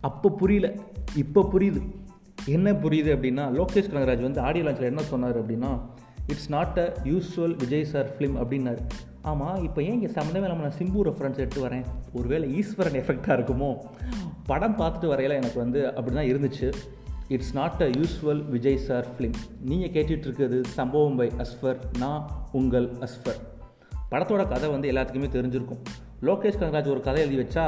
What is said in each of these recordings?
அப்போ புரியல. இப்போ புரியுது. என்ன புரியுது அப்படின்னா லோகேஷ் கனகராஜ் வந்து ஆடியோ லான்ச்சில் என்ன சொன்னார் அப்படின்னா it's not a usual Vijay sir film அப்படின்னாரு. ஆமாம் இப்போ ஏன் இங்கே சம்மந்தமே நம்ம நான் சிம்பு ரெஃபரன்ஸ் எடுத்து வரேன்? ஒருவேளை ஈஸ்வரன் எஃபெக்டாக இருக்குமோ? படம் பார்த்துட்டு வரையில எனக்கு வந்து அப்படி தான் இருந்துச்சு it's not a usual Vijay sir film நீங்கள் கேட்டுட்ருக்கிறது சம்பவம் பை அஸ்ஃபர் நான் உங்கள் அஸ்ஃபர் படத்தோட கதை வந்து எல்லாத்துக்குமே தெரிஞ்சிருக்கும். லோகேஷ் கனகராஜ் ஒரு கதை எழுதி வச்சா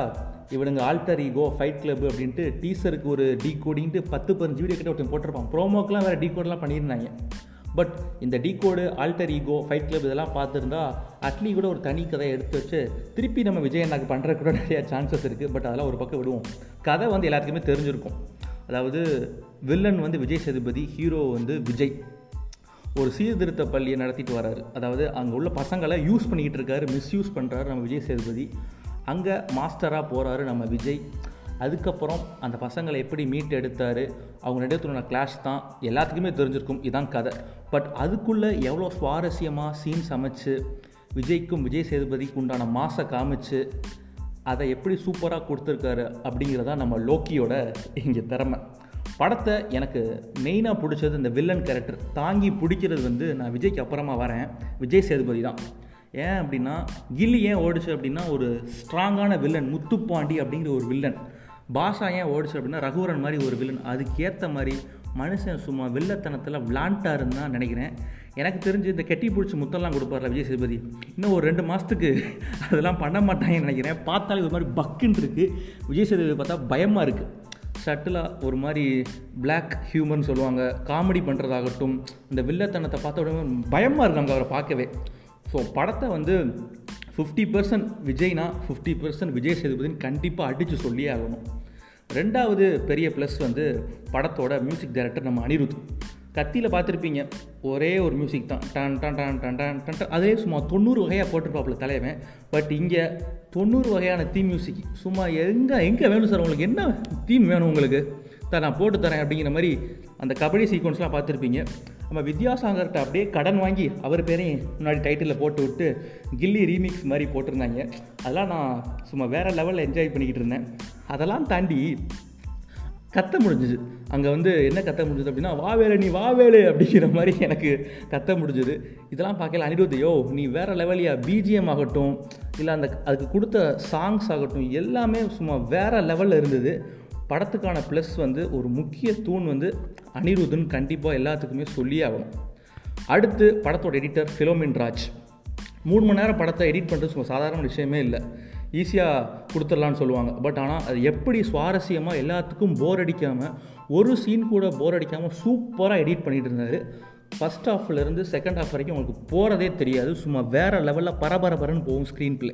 இவனுங்க ஆல்டர் ஈகோ ஃபைட் கிளப் அப்படின்ட்டு டீசருக்கு ஒரு டீ கோடின்ட்டு பத்து பதினஞ்சு வீடியோ கிட்ட ஒருத்தன் போட்டிருப்பான். ப்ரோமோக்கெலாம் வேறு டீ கோடெலாம் பண்ணியிருந்தாங்க. பட் இந்த decode alter ego Fight Club இதெல்லாம் பார்த்துருந்தா அட்லி கூட ஒரு தனி கதையை எடுத்து வச்சு திருப்பி நம்ம விஜய் அண்ணாக்கு பண்ணுற கூட நிறைய சான்சஸ் இருக்குது பட் அதெல்லாம் ஒரு பக்கம் விடுவோம். கதை வந்து எல்லாத்துக்குமே தெரிஞ்சிருக்கும். அதாவது வில்லன் வந்து விஜய் சேதுபதி ஹீரோ வந்து விஜய். ஒரு சீர்திருத்த பள்ளியை நடத்திட்டு வராரு. அதாவது அங்கே உள்ள பசங்களை யூஸ் பண்ணிக்கிட்டு இருக்காரு மிஸ்யூஸ் பண்ணுறாரு நம்ம விஜய் சேதுபதி. அங்கே மாஸ்டராக போகிறாரு நம்ம விஜய். அதுக்கப்புறம் அந்த பசங்களை எப்படி மீட் எடுத்தார் அவங்க நடுத்துல கிளாஷ் தான் எல்லாத்துக்குமே தெரிஞ்சிருக்கும் இதான் கதை. பட் அதுக்குள்ளே எவ்வளோ சுவாரஸ்யமாக சீன்ஸ் அமைச்சு விஜய்க்கும் விஜய் சேதுபதிக்கு உண்டான மாசை காமிச்சு அதை எப்படி சூப்பராக கொடுத்துருக்காரு அப்படிங்கிறதா நம்ம லோக்கியோட இங்கே திறமை. படத்தை எனக்கு மெயினாக பிடிச்சது இந்த வில்லன் கேரக்டர் தாங்கி பிடிக்கிறது வந்து நான் விஜய்க்கு அப்புறமா வரேன். விஜய் சேதுபதி தான். ஏன் அப்படின்னா கில்லி ஏன் ஓடிச்சு அப்படின்னா ஒரு ஸ்ட்ராங்கான வில்லன் முத்துப்பாண்டி அப்படிங்கிற ஒரு வில்லன் பாஷா ஏன் ஓடிச்சு அப்படின்னா ரகுவரன் மாதிரி ஒரு வில்லன் அதுக்கேற்ற மாதிரி மனுஷன் சும்மா வில்லத்தனத்தில் விளாண்டாருன்னு தான் நினைக்கிறேன். எனக்கு தெரிஞ்சு இந்த கெட்டி பிடிச்சி முத்தம்லாம் கொடுப்பார்ல விஜய் சேதுபதி. இன்னும் ஒரு ரெண்டு மாதத்துக்கு அதெல்லாம் பண்ண மாட்டாங்கன்னு நினைக்கிறேன். பார்த்தாலே ஒரு மாதிரி பக்குன்னு இருக்குது விஜய் சேதுபதி பார்த்தா பயமாக இருக்குது சட்டிலாக ஒரு மாதிரி பிளாக் ஹியூமன் சொல்லுவாங்க. காமெடி பண்ணுறதாகட்டும் இந்த வில்லத்தனத்தை பார்த்த உடனே பயமாக இருக்கு நமக்கு அவரை பார்க்கவே. ஸோ படத்தை வந்து ஃபிஃப்டி பர்சன்ட் விஜய்னா ஃபிஃப்டி பர்சன்ட் விஜய் சேதுபதினு கண்டிப்பாக அடித்து சொல்லியே ஆகணும். ரெண்டாவது பெரிய ப்ளஸ் வந்து படத்தோட மியூசிக் டைரக்டர் நம்ம அனிருத். கத்தியில் பார்த்துருப்பீங்க ஒரே ஒரு மியூசிக் தான். டான் டான் டான் டான் டான் டான் அதே சும்மா தொண்ணூறு வகையாக போட்டிருப்பாப்புல தலைவன் பட் இங்கே தொண்ணூறு வகையான தீம் மியூசிக் சும்மா எங்கே எங்கே வேணும் சார் உங்களுக்கு? என்ன தீம் வேணும் உங்களுக்கு? தான் நான் போட்டு தரேன் அப்படிங்கிற மாதிரி அந்த கபடி சீக்வன்ஸ்லாம் பார்த்துருப்பீங்க. நம்ம வித்யாசாகர்கிட்ட அப்படியே கடன் வாங்கி அவர் பேரையும் முன்னாடி டைட்டிலில் போட்டு விட்டு கில்லி ரீமிக்ஸ் மாதிரி போட்டிருந்தாங்க. அதெல்லாம் நான் சும்மா வேறு லெவலில் என்ஜாய் பண்ணிக்கிட்டு இருந்தேன். அதெல்லாம் தாண்டி கத்த முடிஞ்சுது. அங்கே வந்து என்ன கத்த முடிஞ்சது அப்படின்னா வாவேலு நீ வாவேலு அப்படிங்கிற மாதிரி எனக்கு கத்த முடிஞ்சுது. இதெல்லாம் பார்க்கல அனிருத் யோ நீ வேறு லெவலியா பிஜிஎம் ஆகட்டும் இல்லை அந்த அதுக்கு கொடுத்த சாங்ஸ் ஆகட்டும் எல்லாமே சும்மா வேறு லெவலில் இருந்தது. படத்துக்கான ப்ளஸ் வந்து ஒரு முக்கிய தூண் வந்து அனிருத்துன்னு கண்டிப்பாக எல்லாத்துக்குமே சொல்லியே ஆகணும். அடுத்து படத்தோட எடிட்டர் ஃபிலோமின் ராஜ் மூணு மணி நேரம் படத்தை எடிட் பண்ணுறது சும்மா சாதாரண விஷயமே இல்லை. ஈஸியாக கொடுத்துடலான்னு சொல்லுவாங்க. பட் ஆனால் அது எப்படி சுவாரஸ்யமாக எல்லாத்துக்கும் போர் அடிக்காமல் ஒரு சீன் கூட போர் அடிக்காமல் சூப்பராக எடிட் பண்ணிகிட்டு இருந்தார். ஃபஸ்ட் ஹாஃப்லேருந்து செகண்ட் ஹாஃப் வரைக்கும் உங்களுக்கு போகிறதே தெரியாது. சும்மா வேறு லெவலில் பரபரபரன்னு போகும் ஸ்க்ரீன் பிளே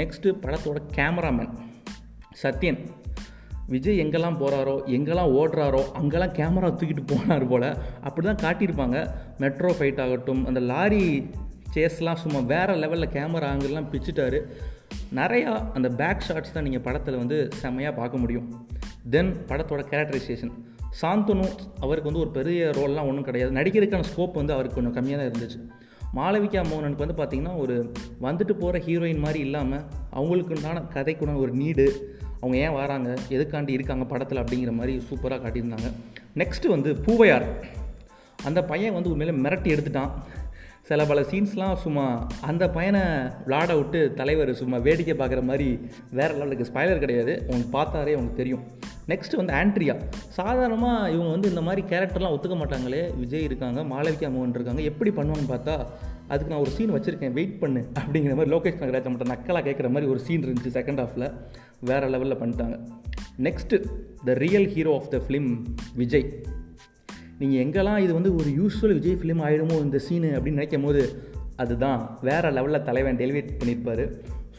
நெக்ஸ்ட்டு படத்தோட கேமராமேன் சத்யன். விஜய் எங்கெல்லாம் போகிறாரோ எங்கெல்லாம் ஓடுறாரோ அங்கெல்லாம் கேமரா தூக்கிட்டு போனார் போல் அப்படி தான் காட்டியிருப்பாங்க. மெட்ரோ ஃபைட் ஆகட்டும் அந்த லாரி சேஸ்லாம் சும்மா வேறு லெவலில் கேமரா ஆங்கிள்லாம் பிச்சுட்டாரு. நிறையா அந்த பேக் ஷாட்ஸ் தான் நீங்கள் படத்தில் வந்து செம்மையாக பார்க்க முடியும். தென் படத்தோட கேரக்டரைசேஷன் சாந்தனு அவருக்கு வந்து ஒரு பெரிய ரோல்லாம் ஒன்றும் கிடையாது. நடிக்கிறதுக்கான ஸ்கோப் வந்து அவருக்கு கொஞ்சம் கம்மியாக தான் இருந்துச்சு. மாளவிகா மோகனுக்கு வந்து பார்த்திங்கன்னா ஒரு வந்துட்டு போகிற ஹீரோயின் மாதிரி இல்லாமல் அவங்களுக்குண்டான கதைக்குண்டான ஒரு நீடு அவங்க ஏன் வராங்க? எதுக்காண்டி இருக்காங்க படத்தில் அப்படிங்கிற மாதிரி சூப்பராக காட்டியிருந்தாங்க. நெக்ஸ்ட்டு வந்து பூவையார். அந்த பையன் வந்து உண்மையிலே மிரட்டி எடுத்துட்டான். சில பல சீன்ஸ்லாம் சும்மா அந்த பையனை விளாட விட்டு தலைவர் சும்மா வேடிக்கை பார்க்குற மாதிரி வேறு லெவலுக்கு ஸ்பைலர் கிடையாது. உங்களுக்கு பார்த்தாரே உங்களுக்கு தெரியும். நெக்ஸ்ட்டு வந்து ஆண்ட்ரியா. சாதாரணமாக இவங்க வந்து இந்த மாதிரி கேரக்டர்லாம் ஒத்துக்க மாட்டாங்களே. விஜய் இருக்காங்க மாளவிகா மோகன் இருக்காங்க. எப்படி பண்ணுவாங்கன்னு பார்த்தா அதுக்கு நான் ஒரு சீன் வச்சுருக்கேன். வெயிட் பண்ணு அப்படிங்கிற மாதிரி லோகேஷ் நகராஜ் மட்டும் நக்கலாக கேட்குற மாதிரி ஒரு சீன் இருந்துச்சு செகண்ட் ஹாஃபில் வேறு லெவலில் பண்ணிட்டாங்க. Next the real hero of the film Vijay. நீங்கள் எங்கெல்லாம் இது வந்து ஒரு யூஸ்வல் விஜய் ஃபிலிம் ஆகிடுமோ இந்த சீனு அப்படின்னு நினைக்கும் போது அதுதான். வேறு லெவலில் தலைவன் டெலிவேட் பண்ணியிருப்பார்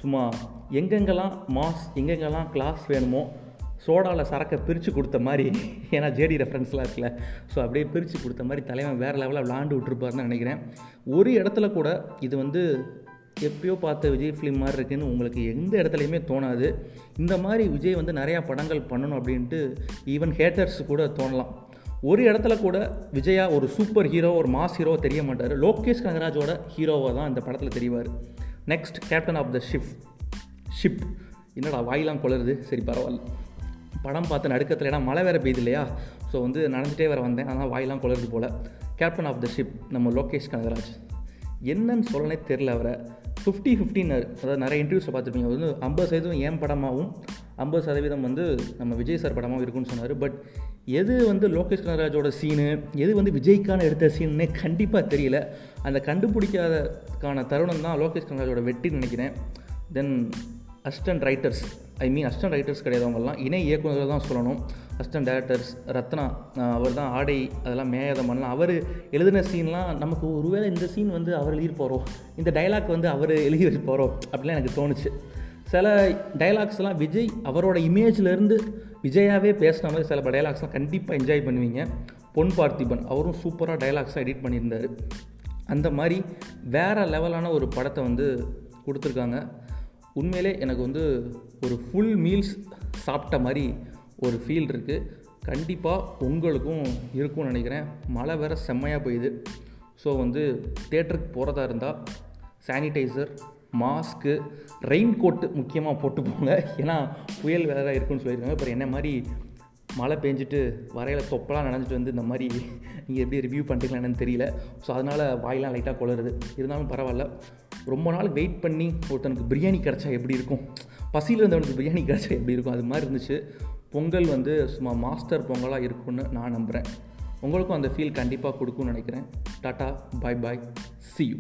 சும்மா எங்கெங்கெல்லாம் மாஸ் எங்கெங்கெல்லாம் கிளாஸ் வேணுமோ சோடாவில் சரக்கை பிரித்து கொடுத்த மாதிரி ஏன்னா ஜேடி ரெஃபரன்ஸ்லாம் இருக்குல்ல. ஸோ அப்படியே பிரித்து கொடுத்த மாதிரி தலைவன் வேறு லெவலில் விளாண்டு விட்டுருப்பாருன்னு நினைக்கிறேன். ஒரு இடத்துல கூட இது வந்து எப்பயோ பார்த்த விஜய் ஃபிலிம் மாதிரி இருக்குன்னு உங்களுக்கு எந்த இடத்துலையுமே தோணாது. இந்த மாதிரி விஜய் வந்து நிறையா படங்கள் பண்ணணும் அப்படின்ட்டு ஈவன் ஹேட்டர்ஸ் கூட தோணலாம். ஒரு இடத்துல கூட விஜயா ஒரு சூப்பர் ஹீரோ ஒரு மாஸ் ஹீரோ தெரிய மாட்டார். லோகேஷ் கனகராஜோட ஹீரோவாக தான் இந்த படத்தில் தெரிவார். Next captain of the ship ship என்னடா வாயிலாம் குளருது. சரி பரவாயில்ல. படம் பார்த்து நடுக்கத்தில் ஏன்னா மழை வேறு பெய்யுது இல்லையா? ஸோ வந்து நடந்துகிட்டே வர வந்தேன். ஆனால் வாயெல்லாம் குளருது போல். கேப்டன் ஆஃப் த ஷிப் நம்ம லோகேஷ் கனகராஜ். என்னன்னு சொல்லனே தெரில அவரை. ஃபிஃப்டி ஃபிஃப்டின்னு அதாவது நிறைய இன்டர்வியூஸில் பார்த்துருப்பீங்க. அது வந்து ஐம்பது சதவீதம் ஏன் படமாகவும் ஐம்பது சதவீதம் வந்து நம்ம விஜய் சார் படமாகவும் இருக்குன்னு சொன்னார். பட் எது வந்து லோகேஷ் கனராஜோட சீனு எது வந்து விஜய்க்கான எடுத்த சீனுன்னே கண்டிப்பாக தெரியல. அந்த கண்டுபிடிக்காததுக்கான தருணம் தான் லோகேஷ் கனராஜோட வெட்டின்னு நினைக்கிறேன். Then assistant writers I mean assistant writers கிடையாது அவங்கெல்லாம் இணை இயக்குநர்கள் தான் சொல்லணும். அசிஸ்டன்ட் டேரக்டர்ஸ் ரத்னா அவர் தான் ஆடை அதெல்லாம் மேயாதம் பண்ணலாம் அவர் எழுதின சீன்லாம் நமக்கு ஒருவேளை இந்த சீன் வந்து அவர் எழுதி போகிறோம் இந்த டைலாக் வந்து அவர் எழுதி வச்சு போகிறோம் அப்படிலாம் எனக்கு தோணுச்சு. சில டைலாக்ஸ்லாம் விஜய் அவரோட இமேஜ்லேருந்து விஜயாவே பேசின மாதிரி சில டைலாக்ஸ்லாம் கண்டிப்பாக என்ஜாய் பண்ணுவீங்க. பொன் பார்த்திபன் அவரும் சூப்பராக டைலாக்ஸாக எடிட் பண்ணியிருந்தார். அந்த மாதிரி வேறு லெவலான ஒரு படத்தை வந்து கொடுத்துருக்காங்க. உண்மையிலே எனக்கு வந்து ஒரு ஃபுல் மீல்ஸ் சாப்பிட்ட மாதிரி ஒரு ஃபீல் இருக்குது கண்டிப்பாக உங்களுக்கும் இருக்கும்னு நினைக்கிறேன். மழை வேறு செம்மையாக பெய்யுது. ஸோ வந்து தேட்டருக்கு போகிறதா இருந்தால் சானிடைசர் மாஸ்க்கு ரெயின் கோட்டு முக்கியமாக போட்டு போங்க ஏன்னா புயல் வேறு இருக்குன்னு சொல்லியிருக்காங்க. அப்புறம் என்ன மாதிரி மழை பெஞ்சிட்டு வரையில் தொப்பலாம் நினச்சிட்டு வந்து இந்த மாதிரி நீங்கள் எப்படி ரிவ்யூ பண்ணுறீங்களா என்னன்னு தெரியல. ஸோ அதனால் வாயெலாம் லைட்டாக குளருது. இருந்தாலும் பரவாயில்ல. ரொம்ப நாள் வெயிட் பண்ணி ஒருத்தனுக்கு பிரியாணி கிடச்சா எப்படி இருக்கும்? பசியில் இருந்தவனுக்கு பிரியாணி கிடச்சா எப்படி இருக்கும்? அது மாதிரி இருந்துச்சு. பொங்கல் வந்து சும்மா மாஸ்டர் பொங்கலாக இருக்கும்னு நான் நம்புகிறேன் உங்களுக்கும் அந்த ஃபீல் கண்டிப்பாக கொடுக்கும்னு நினைக்கிறேன். Tata bye bye see you